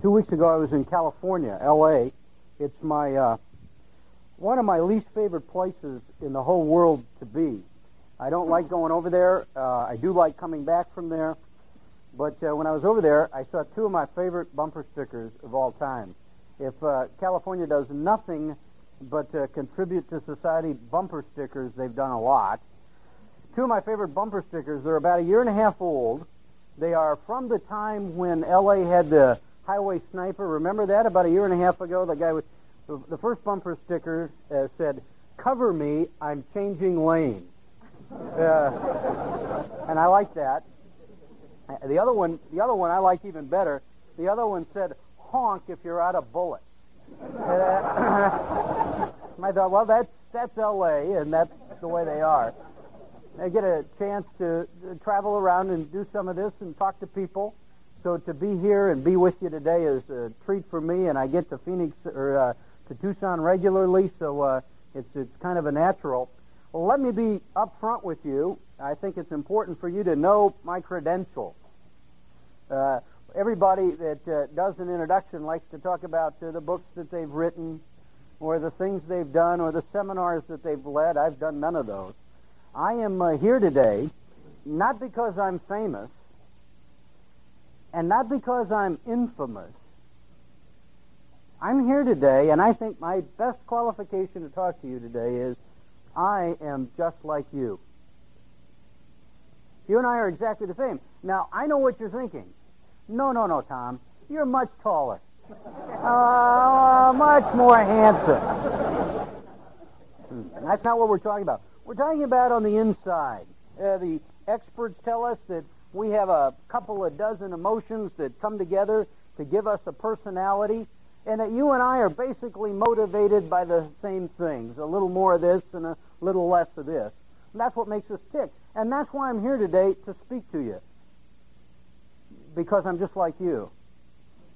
Two weeks ago, I was in California, L.A. It's my uh, one of my least favorite places in the whole world to be. I don't like going over there. Uh, I do like coming back from there. But uh, when I was over there, I saw two of my favorite bumper stickers of all time. If uh, California does nothing but uh, contribute to society bumper stickers, they've done a lot. Two of my favorite bumper stickers, they're about a year and a half old. They are from the time when L.A. had the highway sniper. Remember that? About a year and a half ago, the guy with the first bumper sticker uh, said, "Cover me, I'm changing lanes," uh, and I like that. The other one, the other one, I like even better. The other one said, "Honk if you're out of bullets." Uh, I thought, well, that's that's L.A. and that's the way they are. I get a chance to travel around and do some of this and talk to people. So to be here and be with you today is a treat for me, and I get to Phoenix or uh, to Tucson regularly, so uh, it's it's kind of a natural. Well, let me be upfront with you. I think it's important for you to know my credentials. Uh, everybody that uh, does an introduction likes to talk about uh, the books that they've written, or the things they've done, or the seminars that they've led. I've done none of those. I am uh, here today not because I'm famous, and not because I'm infamous. I'm here today, and I think my best qualification to talk to you today is I am just like you. You and I are exactly the same. Now, I know what you're thinking. No, no, no, Tom. You're much taller. Uh, much more handsome. Hmm, that's not what we're talking about. We're talking about on the inside. Uh, the experts tell us that we have a couple of dozen emotions that come together to give us a personality, and that you and I are basically motivated by the same things a little more of this and a little less of this. And that's what makes us tick. And that's why I'm here today to speak to you. Because I'm just like you.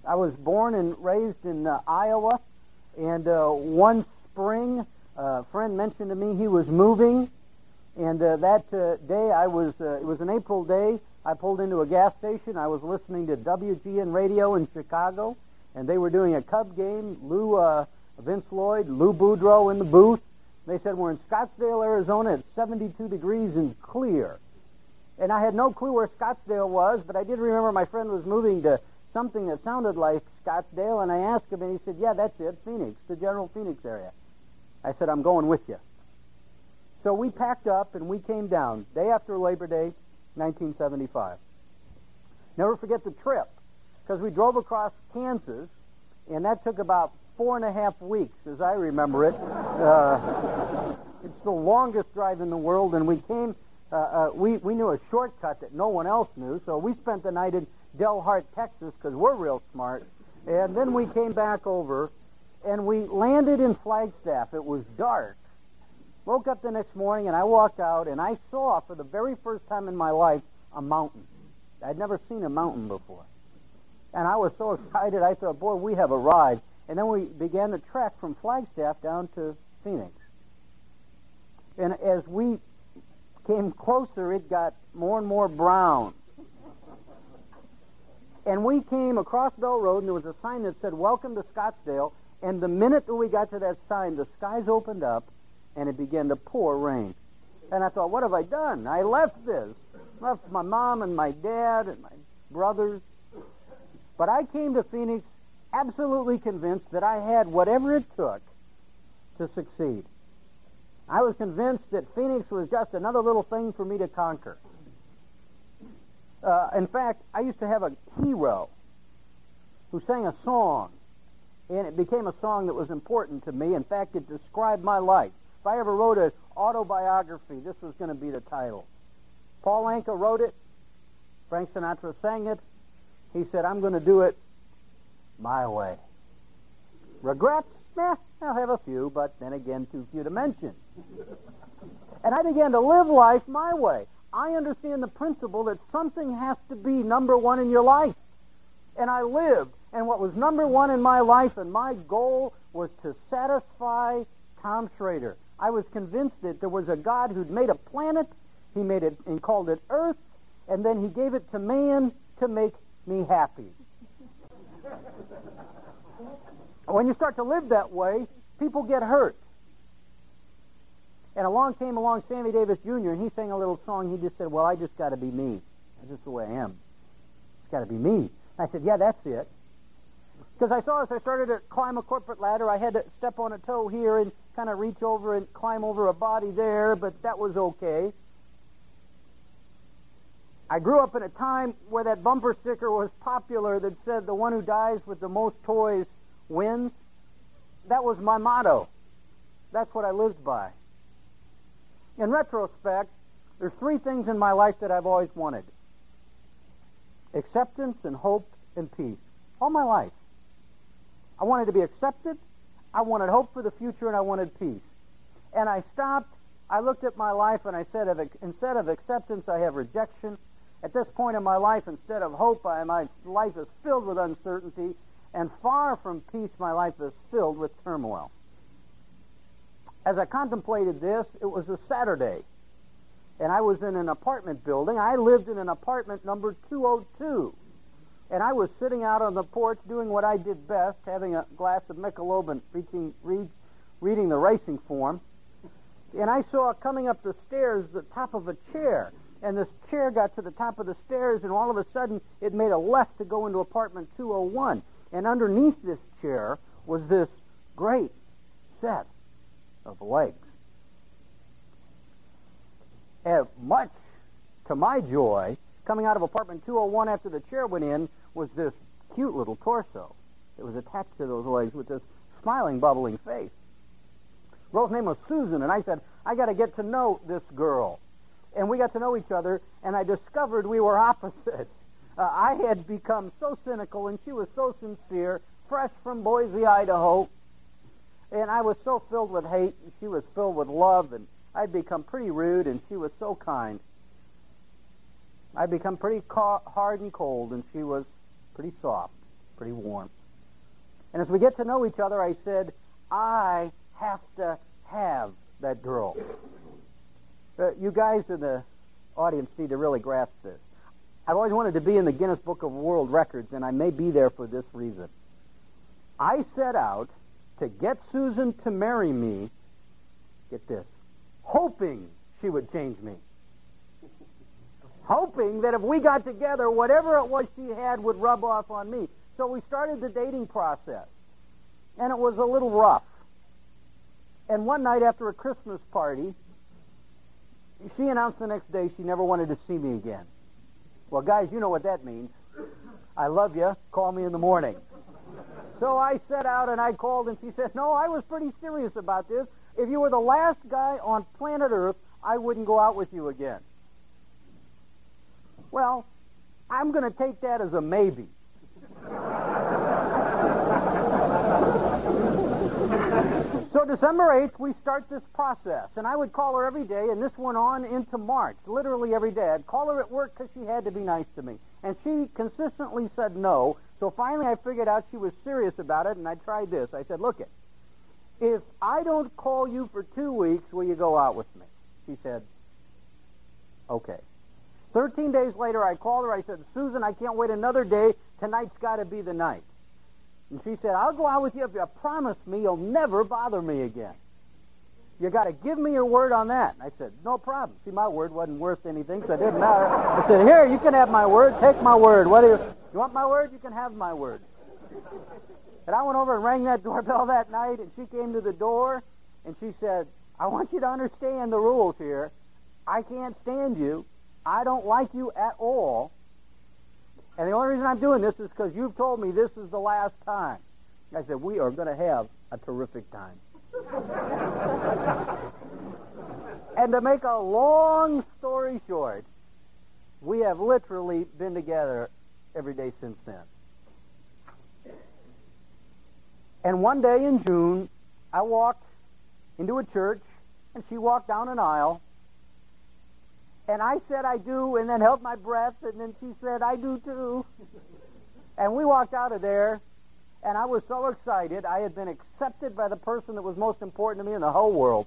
I was born and raised in uh, Iowa, and uh, one spring, a friend mentioned to me he was moving, and uh, that uh, day I was, uh, it was an April day, I pulled into a gas station. I was listening to WGN radio in Chicago, and they were doing a Cub game. Lou, uh, Vince Lloyd, Lou Boudreau in the booth. They said, we're in Scottsdale, Arizona. It's 72 degrees and clear. And I had no clue where Scottsdale was, but I did remember my friend was moving to something that sounded like Scottsdale, and I asked him, and he said, yeah, that's it, Phoenix, the general Phoenix area. I said, I'm going with you. So we packed up and we came down. Day after Labor Day, 1975. Never forget the trip, because we drove across Kansas, and that took about four and a half weeks, as I remember it. Uh, it's the longest drive in the world, and we came, uh, uh, we, we knew a shortcut that no one else knew, so we spent the night in Dalhart, Texas, because we're real smart. And then we came back over, and we landed in Flagstaff. It was dark. Woke up the next morning, and I walked out, and I saw, for the very first time in my life, a mountain. I'd never seen a mountain before. And I was so excited, I thought, boy, we have arrived. And then we began the trek from Flagstaff down to Phoenix. And as we came closer, it got more and more brown. And we came across Bell Road, and there was a sign that said, Welcome to Scottsdale. And the minute that we got to that sign, the skies opened up, and it began to pour rain. And I thought, what have I done? I left this. Left my mom and my dad and my brothers. But I came to Phoenix absolutely convinced that I had whatever it took to succeed. I was convinced that Phoenix was just another little thing for me to conquer. Uh, in fact, I used to have a hero who sang a song, and it became a song that was important to me. In fact, it described my life. If I ever wrote an autobiography, this was going to be the title. Paul Anka wrote it. Frank Sinatra sang it. He said, I'm going to do it my way. Regrets? Eh, I'll have a few, but then again, too few to mention. and I began to live life my way. I understand the principle that something has to be number one in your life. And I lived. And what was number one in my life and my goal was to satisfy Tom Schrader. I was convinced that there was a God who'd made a planet, he made it and called it Earth, and then he gave it to man to make me happy. When you start to live that way, people get hurt. And along came along Sammy Davis Jr. and he sang a little song. He just said, "Well, I just got to be me. That's just the way I am. It's got to be me." I said, "Yeah, that's it." Because I saw as I started to climb a corporate ladder, I had to step on a toe here and kind of reach over and climb over a body there, but that was okay. I grew up in a time where that bumper sticker was popular that said, the one who dies with the most toys wins. That was my motto. That's what I lived by. In retrospect, there's three things in my life that I've always wanted. Acceptance and hope and peace. All my life. I wanted to be accepted, I wanted hope for the future, and I wanted peace. And I stopped, I looked at my life, and I said, instead of acceptance, I have rejection. At this point in my life, instead of hope, I, my life is filled with uncertainty, and far from peace, my life is filled with turmoil. As I contemplated this, it was a Saturday, and I was in an apartment building. I lived in an apartment number 202, and I was sitting out on the porch doing what I did best, having a glass of Michelob and read, reading the racing form. And I saw coming up the stairs the top of a chair and this chair got to the top of the stairs, and all of a sudden it made a left to go into apartment 201. And underneath this chair was this great set of legs. And much to my joy, coming out of apartment 201 after the chair went in was this cute little torso that was attached to those legs with this smiling, bubbling face. Girl's name was Susan, and I said, I got to get to know this girl and we got to know each other, and I discovered we were opposites. Uh, I had become so cynical, and she was so sincere, fresh from Boise, Idaho, and I was so filled with hate, and she was filled with love, and I'd become pretty rude, and she was so kind. I'd become pretty ca- hard and cold, and she was pretty soft, pretty warm. And as we get to know each other, I said, I have to have that girl. Uh, you guys in the audience need to really grasp this. I've always wanted to be in the Guinness Book of World Records, and I may be there for this reason. I set out to get Susan to marry me, get this, hoping she would change me. Hoping that if we got together, whatever it was she had would rub off on me. So we started the dating process, and it was a little rough. And one night after a Christmas party, she announced the next day she never wanted to see me again. Well, guys, you know what that means. I love you. Call me in the morning. So I set out and I called and she said, No, I was pretty serious about this. If you were the last guy on planet Earth, I wouldn't go out with you again. Well, I'm going to take that as a maybe. So December 8th, we start this process. And I would call her every day, and this went on into March, literally every day. I'd call her at work because she had to be nice to me. And she consistently said no. So finally I figured out she was serious about it, and I tried this. I said, look it, if I don't call you for two weeks, will you go out with me? She said, okay. Thirteen days later, I called her. I said, Susan, I can't wait another day. Tonight's got to be the night. And she said, I'll go out with you if you promise me you'll never bother me again. You got to give me your word on that. And I said, no problem. See, my word wasn't worth anything, so it didn't matter. I said, here, you can have my word. Take my word. What do you, you want my word? You can have my word. And I went over and rang that doorbell that night, and she came to the door, and she said, I want you to understand the rules here. I can't stand you. I don't like you at all. And the only reason I'm doing this is because you've told me this is the last time. I said, we are going to have a terrific time. and to make a long story short, we have literally been together every day since then. And one day in June, I walked into a church, and she walked down an aisle, and I said, I do, and then held my breath, and then she said, I do too. and we walked out of there, and I was so excited. I had been accepted by the person that was most important to me in the whole world.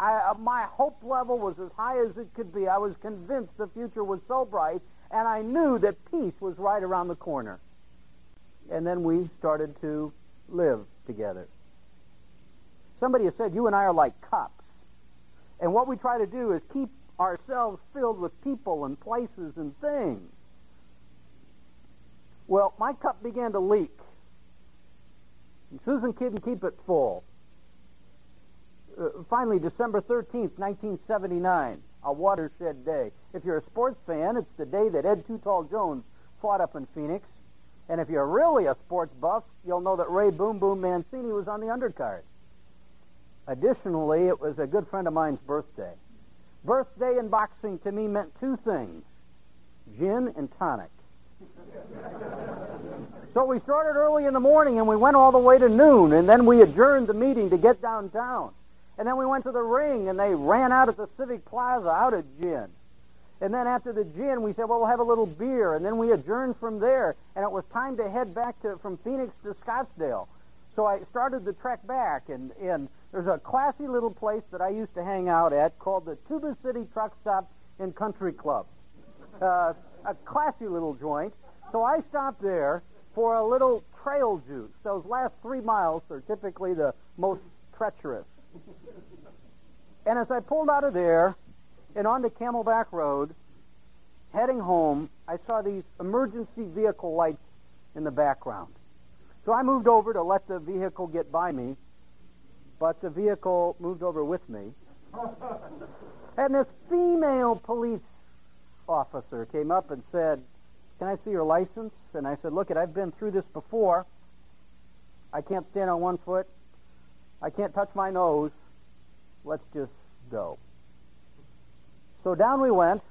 I, uh, my hope level was as high as it could be. I was convinced the future was so bright, and I knew that peace was right around the corner. And then we started to live together. Somebody has said you and I are like cups. And what we try to do is keep ourselves filled with people and places and things. Well, my cup began to leak. And Susan couldn't keep it full. Uh, finally, December 13th, 1979, a watershed day. If you're a sports fan, it's the day that Ed Too Jones fought up in Phoenix. And if you're really a sports buff, you'll know that Ray Boom Boom Mancini was on the undercard. Additionally, it was a good friend of mine's birthday. Birthday in boxing to me meant two things gin and tonic. so we started early in the morning and we went all the way to noon, and then we adjourned the meeting to get downtown. And then we went to the ring and they ran out at the Civic Plaza out of gin. And then after the gin, we said, well, we'll have a little beer. And then we adjourned from there. And it was time to head back to, from Phoenix to Scottsdale. So I started the trek back. And, and there's a classy little place that I used to hang out at called the Tuba City Truck Stop and Country Club. Uh, a classy little joint. So I stopped there for a little trail juice. Those last three miles are typically the most treacherous. And as I pulled out of there and onto Camelback Road, heading home, I saw these emergency vehicle lights in the background. So I moved over to let the vehicle get by me, but the vehicle moved over with me. and this female police officer came up and said, Can I see your license? And I said, Look, it, I've been through this before. I can't stand on one foot. I can't touch my nose. Let's just go. So down we went,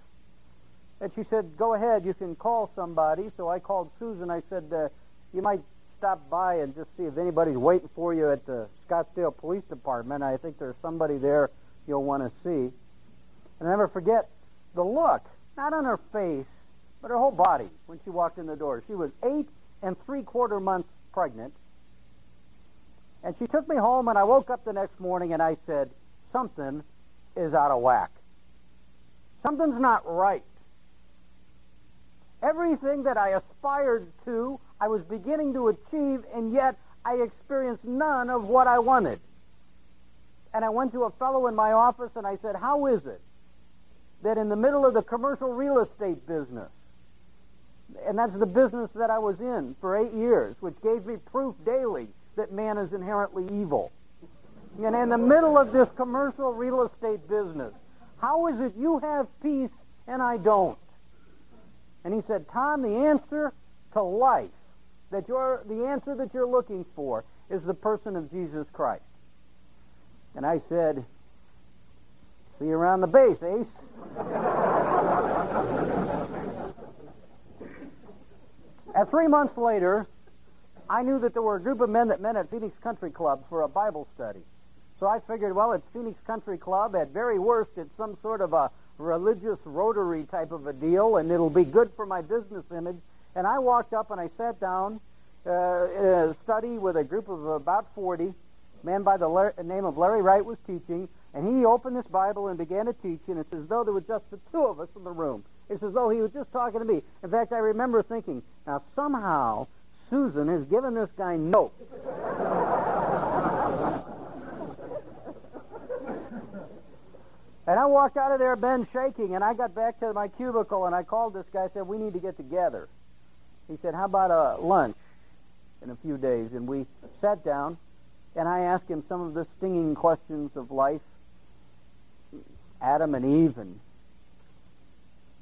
and she said, Go ahead, you can call somebody. So I called Susan. I said, uh, You might stop by and just see if anybody's waiting for you at the Scottsdale Police Department. I think there's somebody there you'll want to see. And I never forget the look, not on her face, but her whole body when she walked in the door. She was eight and three quarter months pregnant. And she took me home, and I woke up the next morning and I said, something is out of whack. Something's not right. Everything that I aspired to, I was beginning to achieve, and yet I experienced none of what I wanted. And I went to a fellow in my office and I said, How is it that in the middle of the commercial real estate business, and that's the business that I was in for eight years, which gave me proof daily that man is inherently evil. And in the middle of this commercial real estate business, how is it you have peace and I don't? And he said, Tom, the answer to life, that you're, the answer that you're looking for is the person of Jesus Christ. And I said, see you around the base, Ace. At three months later, I knew that there were a group of men that met at Phoenix Country Club for a Bible study. So I figured, well, it's Phoenix Country Club. At very worst, it's some sort of a religious rotary type of a deal, and it'll be good for my business image. And I walked up and I sat down uh, in a study with a group of about 40. A man by the name of Larry Wright was teaching, and he opened this Bible and began to teach, and it's as though there were just the two of us in the room. It's as though he was just talking to me. In fact, I remember thinking, now somehow Susan has given this guy notes. and I walked out of there, Ben, shaking, and I got back to my cubicle, and I called this guy. I said, "We need to get together." He said, "How about a lunch in a few days?" And we sat down, and I asked him some of the stinging questions of life, Adam and Eve, and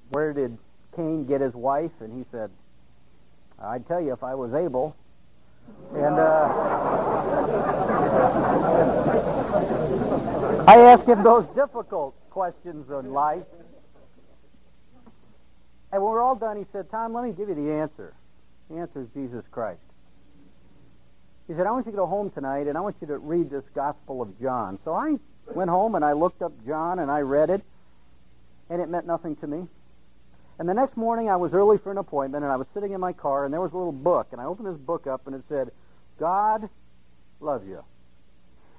where did Cain get his wife? And he said, I'd tell you if I was able. And uh, I asked him those difficult questions in life. And when we're all done, he said, Tom, let me give you the answer. The answer is Jesus Christ. He said, I want you to go home tonight, and I want you to read this Gospel of John. So I went home, and I looked up John, and I read it, and it meant nothing to me. And the next morning I was early for an appointment and I was sitting in my car and there was a little book and I opened this book up and it said, God loves you.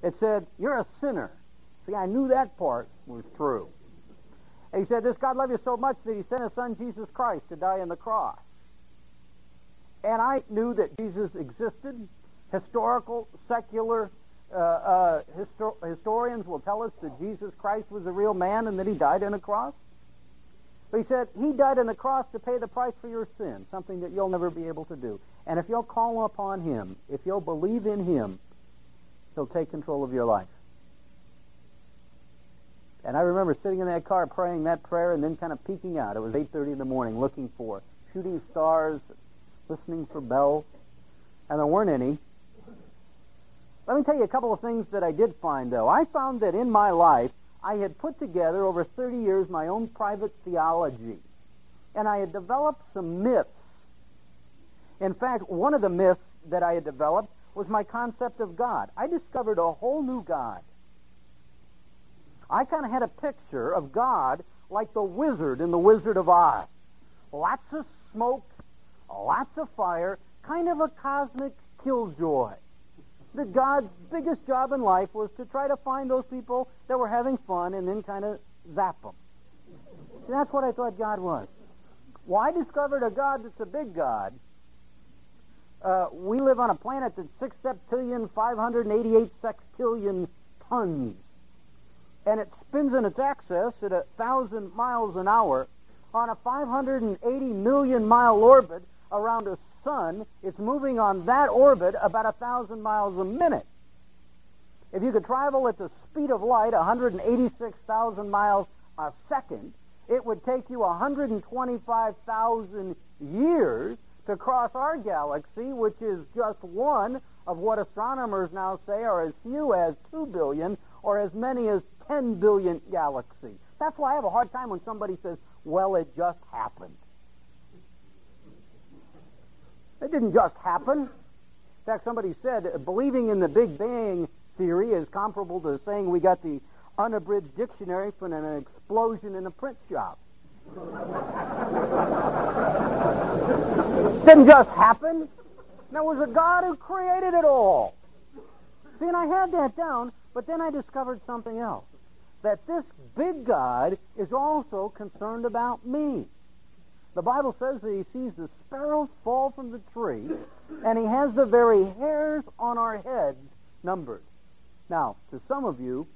It said, you're a sinner. See, I knew that part was true. And he said, this God loved you so much that he sent his son Jesus Christ to die on the cross. And I knew that Jesus existed. Historical, secular uh, uh, histor- historians will tell us that Jesus Christ was a real man and that he died on a cross. But he said he died on the cross to pay the price for your sin, something that you'll never be able to do. And if you'll call upon him, if you'll believe in him, he'll take control of your life. And I remember sitting in that car praying that prayer and then kind of peeking out. It was 8.30 in the morning looking for shooting stars, listening for bells, and there weren't any. Let me tell you a couple of things that I did find, though. I found that in my life, I had put together over 30 years my own private theology, and I had developed some myths. In fact, one of the myths that I had developed was my concept of God. I discovered a whole new God. I kind of had a picture of God like the wizard in The Wizard of Oz. Lots of smoke, lots of fire, kind of a cosmic killjoy. That God's biggest job in life was to try to find those people that were having fun and then kind of zap them. See, that's what I thought God was. Well, I discovered a God that's a big God. Uh, we live on a planet that's six septillion, 588 sextillion tons and it spins in its axis at a thousand miles an hour on a 580 million mile orbit around a sun. It's moving on that orbit about a thousand miles a minute. If you could travel at the speed of light, 186,000 miles a second, it would take you 125,000 years to cross our galaxy, which is just one of what astronomers now say are as few as 2 billion or as many as 10 billion galaxies. That's why I have a hard time when somebody says, well, it just happened. It didn't just happen. In fact, somebody said believing in the Big Bang theory is comparable to saying we got the unabridged dictionary from an explosion in a print shop. didn't just happen. There was a God who created it all. See, and I had that down, but then I discovered something else. That this big God is also concerned about me. The Bible says that he sees the sparrows fall from the tree, and he has the very hairs on our heads numbered. Now, to some of you,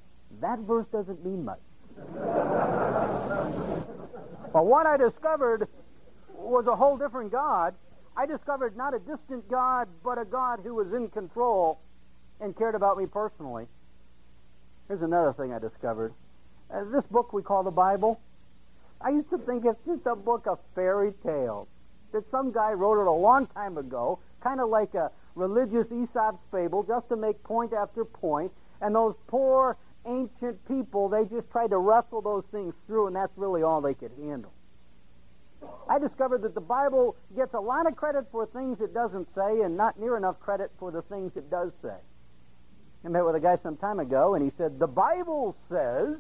that verse doesn't mean much. but what I discovered was a whole different God. I discovered not a distant God, but a God who was in control and cared about me personally. Here's another thing I discovered. Uh, this book we call the Bible, I used to think it's just a book of fairy tales. That some guy wrote it a long time ago, kind of like a religious Aesop's fable, just to make point after point. And those poor ancient people, they just tried to wrestle those things through, and that's really all they could handle. I discovered that the Bible gets a lot of credit for things it doesn't say and not near enough credit for the things it does say. I met with a guy some time ago, and he said, The Bible says.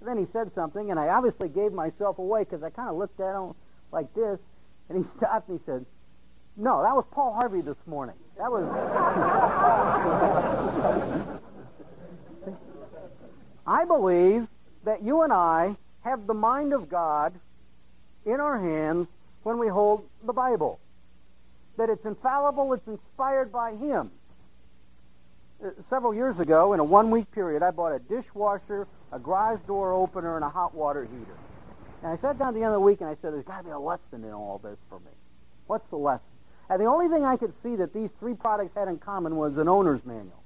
And then he said something, and I obviously gave myself away because I kind of looked at him like this, and he stopped and he said, No, that was Paul Harvey this morning. That was. I believe that you and I have the mind of God in our hands when we hold the Bible. That it's infallible, it's inspired by Him. Uh, several years ago, in a one week period, I bought a dishwasher, a garage door opener, and a hot water heater. And I sat down at the end of the week and I said, There's got to be a lesson in all this for me. What's the lesson? And the only thing I could see that these three products had in common was an owner's manual,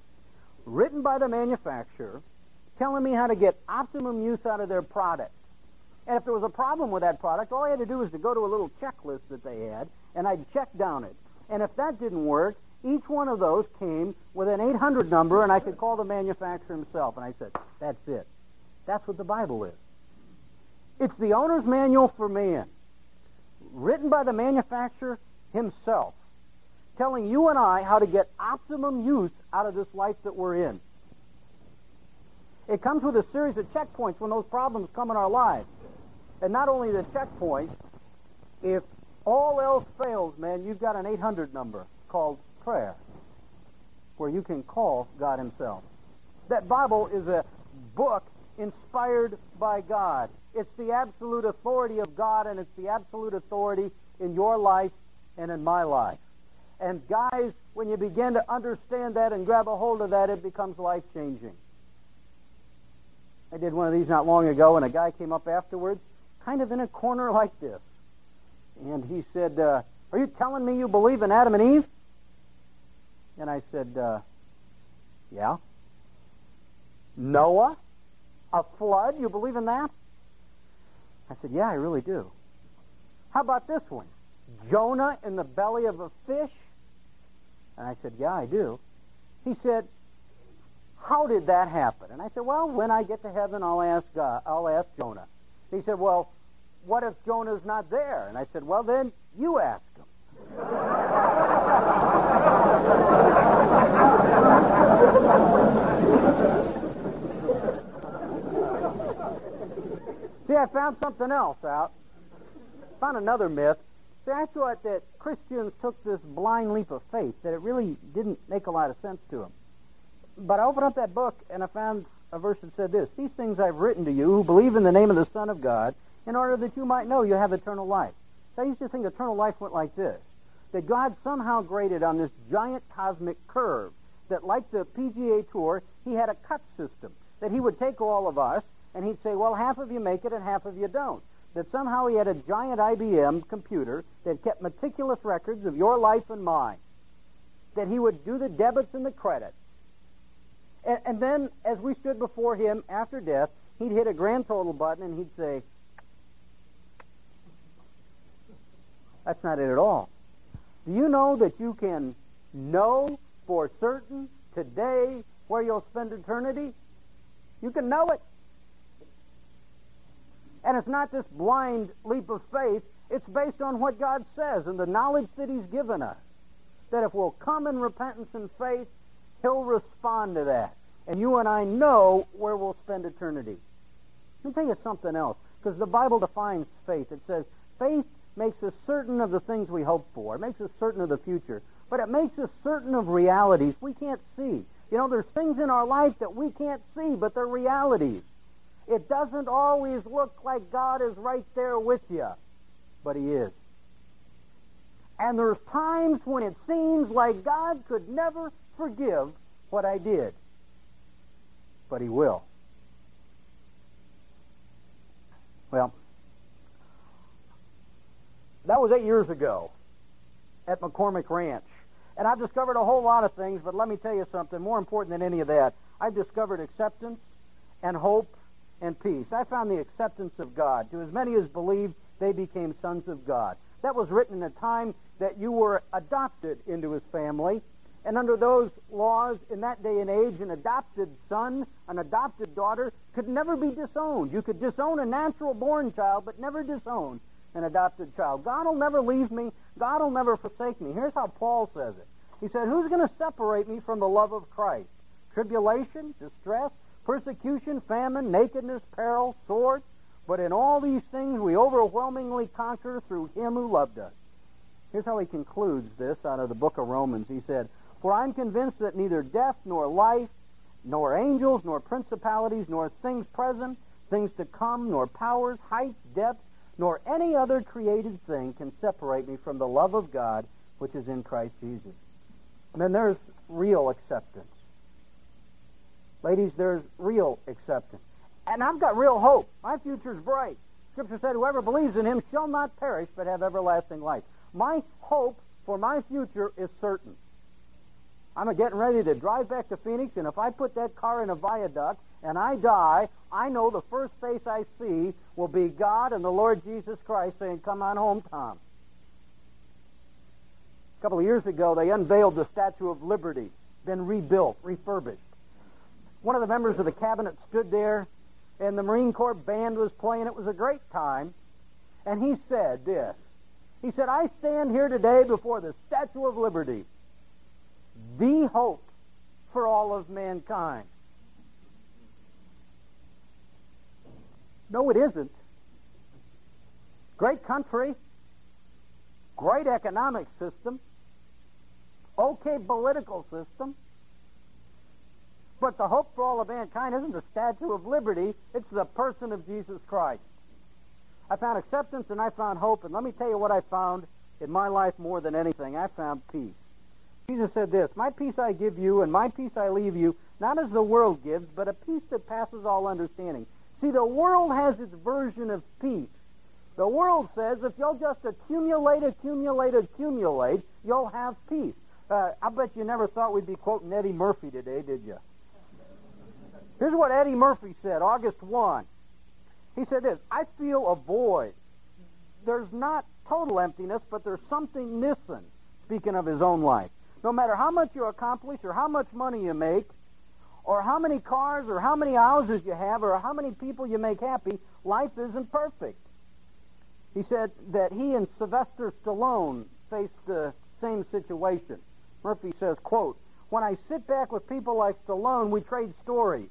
written by the manufacturer, telling me how to get optimum use out of their product. And if there was a problem with that product, all I had to do was to go to a little checklist that they had, and I'd check down it. And if that didn't work, each one of those came with an 800 number, and I could call the manufacturer himself. And I said, that's it. That's what the Bible is. It's the owner's manual for man, written by the manufacturer himself, telling you and I how to get optimum use out of this life that we're in. It comes with a series of checkpoints when those problems come in our lives. And not only the checkpoints, if all else fails, man, you've got an 800 number called prayer where you can call God Himself. That Bible is a book inspired by God. It's the absolute authority of God, and it's the absolute authority in your life and in my life. And guys, when you begin to understand that and grab a hold of that, it becomes life changing. I did one of these not long ago, and a guy came up afterwards, kind of in a corner like this. And he said, uh, Are you telling me you believe in Adam and Eve? And I said, uh, Yeah. Noah? A flood? You believe in that? I said, Yeah, I really do. How about this one? Jonah in the belly of a fish? And I said, Yeah, I do. He said, How did that happen? And I said, Well, when I get to heaven, I'll ask God, I'll ask Jonah. He said, Well, what if Jonah's not there? And I said, Well, then you ask him. See, I found something else out. Found another myth. See, I thought that Christians took this blind leap of faith, that it really didn't make a lot of sense to them. But I opened up that book and I found a verse that said this These things I've written to you who believe in the name of the Son of God, in order that you might know you have eternal life. So I used to think eternal life went like this that God somehow graded on this giant cosmic curve, that like the PGA Tour, he had a cut system, that he would take all of us and he'd say, well, half of you make it and half of you don't that somehow he had a giant IBM computer that kept meticulous records of your life and mine, that he would do the debits and the credits. And, and then, as we stood before him after death, he'd hit a grand total button and he'd say, That's not it at all. Do you know that you can know for certain today where you'll spend eternity? You can know it. And it's not this blind leap of faith. It's based on what God says and the knowledge that He's given us. That if we'll come in repentance and faith, He'll respond to that. And you and I know where we'll spend eternity. Let me tell you something else, because the Bible defines faith. It says, faith makes us certain of the things we hope for. It makes us certain of the future. But it makes us certain of realities we can't see. You know, there's things in our life that we can't see, but they're realities. It doesn't always look like God is right there with you, but He is. And there's times when it seems like God could never forgive what I did, but He will. Well, that was eight years ago at McCormick Ranch. And I've discovered a whole lot of things, but let me tell you something more important than any of that. I've discovered acceptance and hope and peace. I found the acceptance of God. To as many as believed, they became sons of God. That was written in a time that you were adopted into his family. And under those laws in that day and age, an adopted son, an adopted daughter could never be disowned. You could disown a natural born child, but never disown an adopted child. God will never leave me. God will never forsake me. Here's how Paul says it. He said, Who's going to separate me from the love of Christ? Tribulation, distress, persecution, famine, nakedness, peril, sword. But in all these things we overwhelmingly conquer through him who loved us. Here's how he concludes this out of the book of Romans. He said, For I'm convinced that neither death nor life, nor angels, nor principalities, nor things present, things to come, nor powers, height, depth, nor any other created thing can separate me from the love of God which is in Christ Jesus. And then there's real acceptance. Ladies, there's real acceptance. And I've got real hope. My future's bright. Scripture said, whoever believes in him shall not perish, but have everlasting life. My hope for my future is certain. I'm getting ready to drive back to Phoenix, and if I put that car in a viaduct and I die, I know the first face I see will be God and the Lord Jesus Christ saying, Come on home, Tom. A couple of years ago, they unveiled the Statue of Liberty, been rebuilt, refurbished one of the members of the cabinet stood there, and the Marine Corps band was playing. It was a great time. And he said this. He said, I stand here today before the Statue of Liberty, the hope for all of mankind. No, it isn't. Great country, great economic system, okay political system, but the hope for all of mankind isn't the Statue of Liberty, it's the person of Jesus Christ. I found acceptance and I found hope, and let me tell you what I found in my life more than anything. I found peace. Jesus said this, My peace I give you, and my peace I leave you, not as the world gives, but a peace that passes all understanding. See, the world has its version of peace. The world says if you'll just accumulate, accumulate, accumulate, you'll have peace. Uh, I bet you never thought we'd be quoting Eddie Murphy today, did you? Here's what Eddie Murphy said, August 1. He said this, I feel a void. There's not total emptiness, but there's something missing, speaking of his own life. No matter how much you accomplish or how much money you make, or how many cars or how many houses you have or how many people you make happy, life isn't perfect. He said that he and Sylvester Stallone faced the same situation. Murphy says, quote, When I sit back with people like Stallone, we trade stories.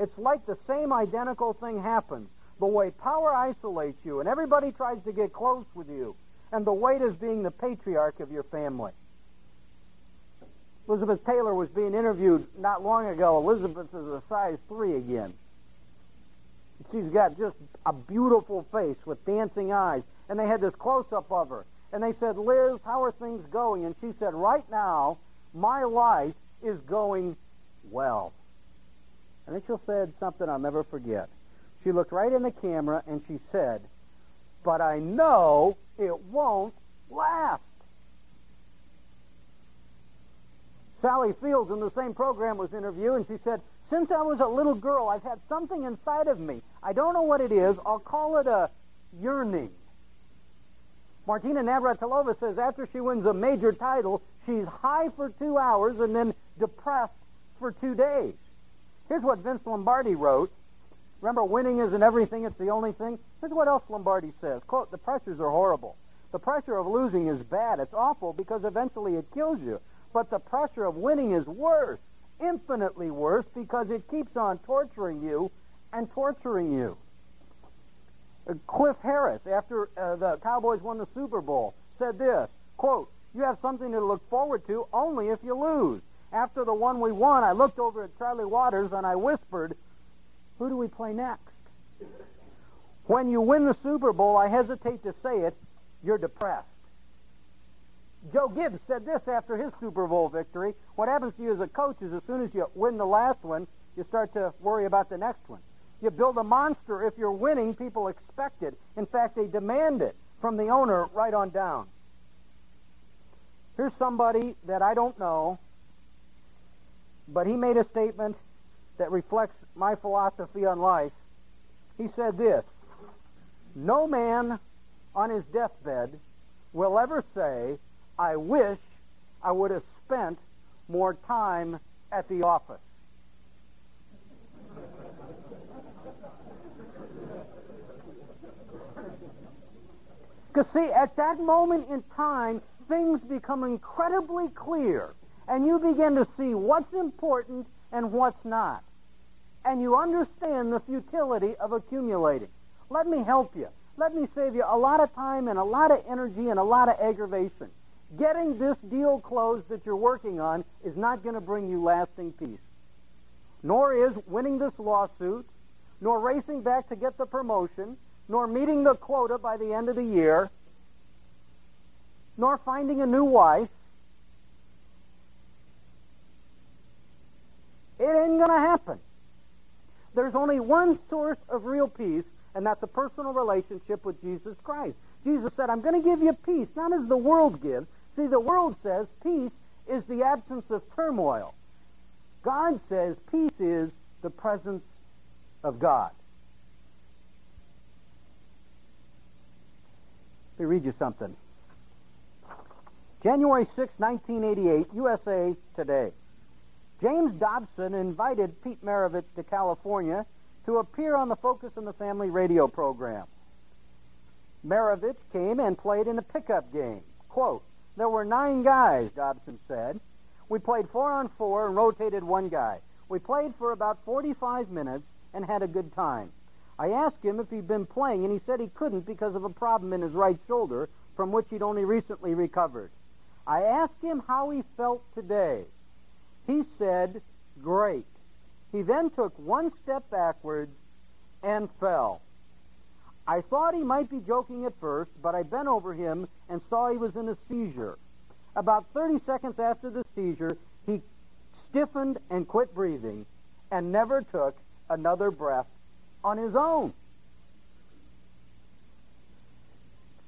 It's like the same identical thing happens. The way power isolates you and everybody tries to get close with you, and the weight is being the patriarch of your family. Elizabeth Taylor was being interviewed not long ago. Elizabeth is a size three again. She's got just a beautiful face with dancing eyes. And they had this close-up of her. And they said, Liz, how are things going? And she said, right now, my life is going well. And she said something I'll never forget. She looked right in the camera and she said, but I know it won't last. Sally Fields in the same program was interviewed, and she said, Since I was a little girl, I've had something inside of me. I don't know what it is. I'll call it a yearning. Martina Navratilova says after she wins a major title, she's high for two hours and then depressed for two days. Here's what Vince Lombardi wrote. Remember, winning isn't everything, it's the only thing? Here's what else Lombardi says. Quote, the pressures are horrible. The pressure of losing is bad. It's awful because eventually it kills you. But the pressure of winning is worse, infinitely worse, because it keeps on torturing you and torturing you. Uh, Cliff Harris, after uh, the Cowboys won the Super Bowl, said this, quote, you have something to look forward to only if you lose. After the one we won, I looked over at Charlie Waters and I whispered, who do we play next? When you win the Super Bowl, I hesitate to say it, you're depressed. Joe Gibbs said this after his Super Bowl victory. What happens to you as a coach is as soon as you win the last one, you start to worry about the next one. You build a monster. If you're winning, people expect it. In fact, they demand it from the owner right on down. Here's somebody that I don't know, but he made a statement that reflects my philosophy on life. He said this No man on his deathbed will ever say, I wish I would have spent more time at the office. Because, see, at that moment in time, things become incredibly clear, and you begin to see what's important and what's not. And you understand the futility of accumulating. Let me help you. Let me save you a lot of time and a lot of energy and a lot of aggravation. Getting this deal closed that you're working on is not going to bring you lasting peace. Nor is winning this lawsuit, nor racing back to get the promotion, nor meeting the quota by the end of the year, nor finding a new wife. It ain't going to happen. There's only one source of real peace, and that's a personal relationship with Jesus Christ. Jesus said, I'm going to give you peace, not as the world gives. See, the world says peace is the absence of turmoil. God says peace is the presence of God. Let me read you something. January 6, 1988, USA Today. James Dobson invited Pete Maravich to California to appear on the Focus on the Family radio program. Maravich came and played in a pickup game. Quote, there were nine guys, Dobson said. We played four on four and rotated one guy. We played for about 45 minutes and had a good time. I asked him if he'd been playing, and he said he couldn't because of a problem in his right shoulder from which he'd only recently recovered. I asked him how he felt today. He said, great. He then took one step backwards and fell. I thought he might be joking at first, but I bent over him and saw he was in a seizure. About 30 seconds after the seizure, he stiffened and quit breathing and never took another breath on his own.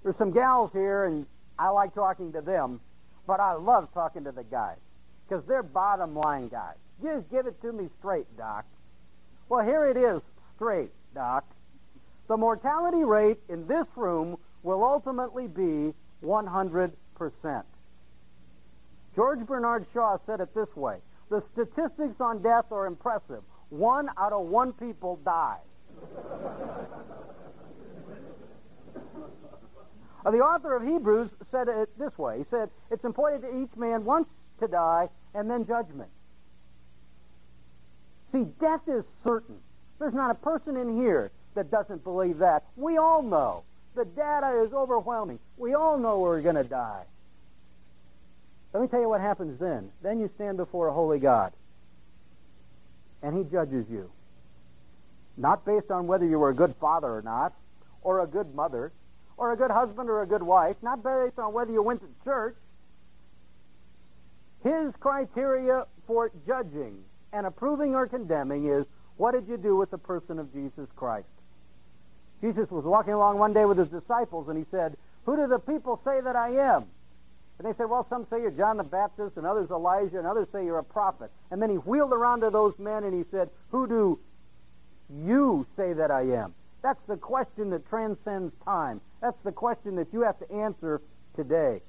There's some gals here, and I like talking to them, but I love talking to the guys because they're bottom line guys. Just give it to me straight, Doc. Well, here it is straight, Doc. The mortality rate in this room will ultimately be 100%. George Bernard Shaw said it this way The statistics on death are impressive. One out of one people die. the author of Hebrews said it this way He said, It's important to each man once to die and then judgment. See, death is certain. There's not a person in here that doesn't believe that. We all know. The data is overwhelming. We all know we're going to die. Let me tell you what happens then. Then you stand before a holy God, and he judges you. Not based on whether you were a good father or not, or a good mother, or a good husband or a good wife, not based on whether you went to church. His criteria for judging and approving or condemning is what did you do with the person of Jesus Christ? Jesus was walking along one day with his disciples and he said, Who do the people say that I am? And they said, Well, some say you're John the Baptist, and others Elijah, and others say you're a prophet. And then he wheeled around to those men and he said, Who do you say that I am? That's the question that transcends time. That's the question that you have to answer today.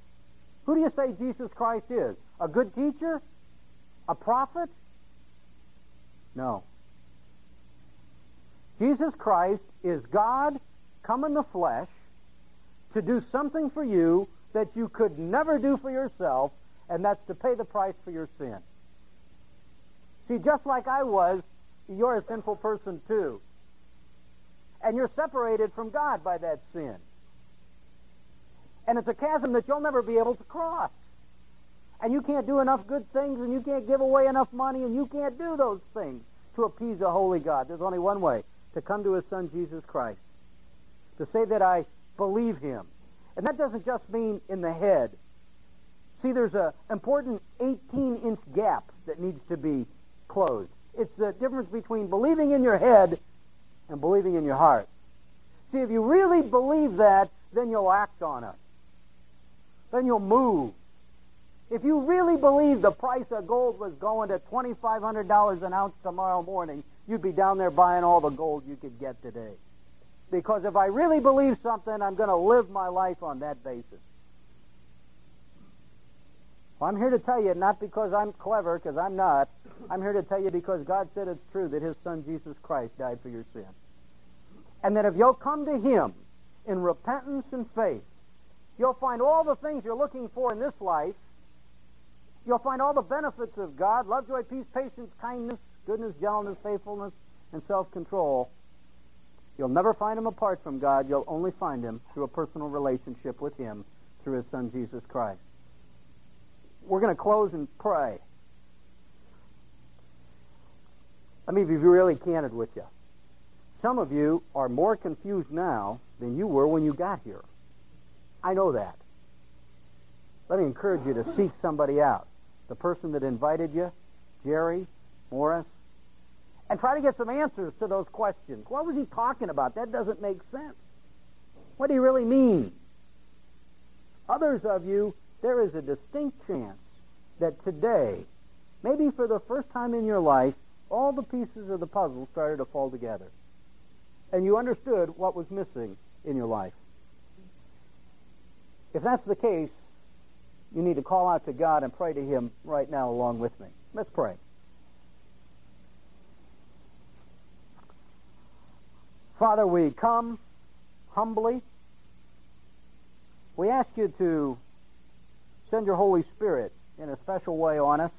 Who do you say Jesus Christ is? A good teacher? A prophet? No. Jesus Christ is God come in the flesh to do something for you that you could never do for yourself, and that's to pay the price for your sin. See, just like I was, you're a sinful person too. And you're separated from God by that sin. And it's a chasm that you'll never be able to cross. And you can't do enough good things, and you can't give away enough money, and you can't do those things to appease a holy God. There's only one way to come to his Son, Jesus Christ. To say that I believe him. And that doesn't just mean in the head. See, there's an important 18-inch gap that needs to be closed. It's the difference between believing in your head and believing in your heart. See, if you really believe that, then you'll act on it. Then you'll move. If you really believe the price of gold was going to $2,500 an ounce tomorrow morning, you'd be down there buying all the gold you could get today. Because if I really believe something, I'm going to live my life on that basis. Well, I'm here to tell you, not because I'm clever, because I'm not. I'm here to tell you because God said it's true that his son Jesus Christ died for your sin. And that if you'll come to him in repentance and faith, you'll find all the things you're looking for in this life. You'll find all the benefits of God, love, joy, peace, patience, kindness, goodness, gentleness, faithfulness, and self-control. You'll never find him apart from God. You'll only find him through a personal relationship with him through his son, Jesus Christ. We're going to close and pray. Let me be really candid with you. Some of you are more confused now than you were when you got here. I know that. Let me encourage you to seek somebody out. The person that invited you, Jerry, Morris, and try to get some answers to those questions. What was he talking about? That doesn't make sense. What do you really mean? Others of you, there is a distinct chance that today, maybe for the first time in your life, all the pieces of the puzzle started to fall together. And you understood what was missing in your life. If that's the case, you need to call out to God and pray to Him right now along with me. Let's pray. Father, we come humbly. We ask you to send your Holy Spirit in a special way on us,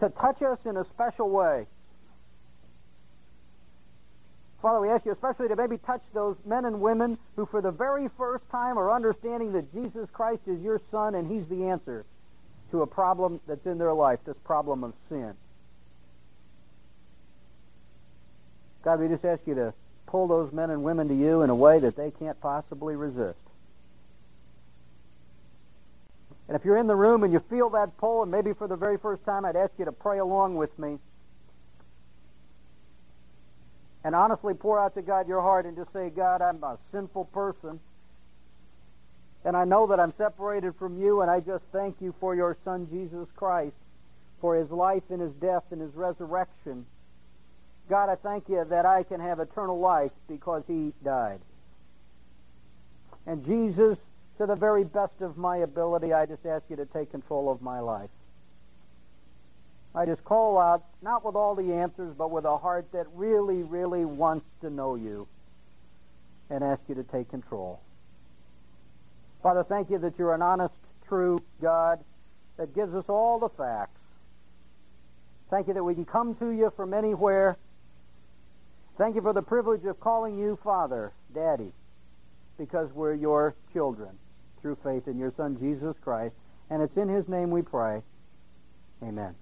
to touch us in a special way. Father, we ask you especially to maybe touch those men and women who for the very first time are understanding that Jesus Christ is your Son and He's the answer to a problem that's in their life, this problem of sin. God, we just ask you to pull those men and women to you in a way that they can't possibly resist. And if you're in the room and you feel that pull, and maybe for the very first time, I'd ask you to pray along with me. And honestly pour out to God your heart and just say, God, I'm a sinful person. And I know that I'm separated from you, and I just thank you for your Son, Jesus Christ, for his life and his death and his resurrection. God, I thank you that I can have eternal life because he died. And Jesus, to the very best of my ability, I just ask you to take control of my life. I just call out, not with all the answers, but with a heart that really, really wants to know you, and ask you to take control. Father, thank you that you're an honest, true God that gives us all the facts. Thank you that we can come to you from anywhere. Thank you for the privilege of calling you Father, Daddy, because we're your children through faith in your Son, Jesus Christ. And it's in his name we pray. Amen.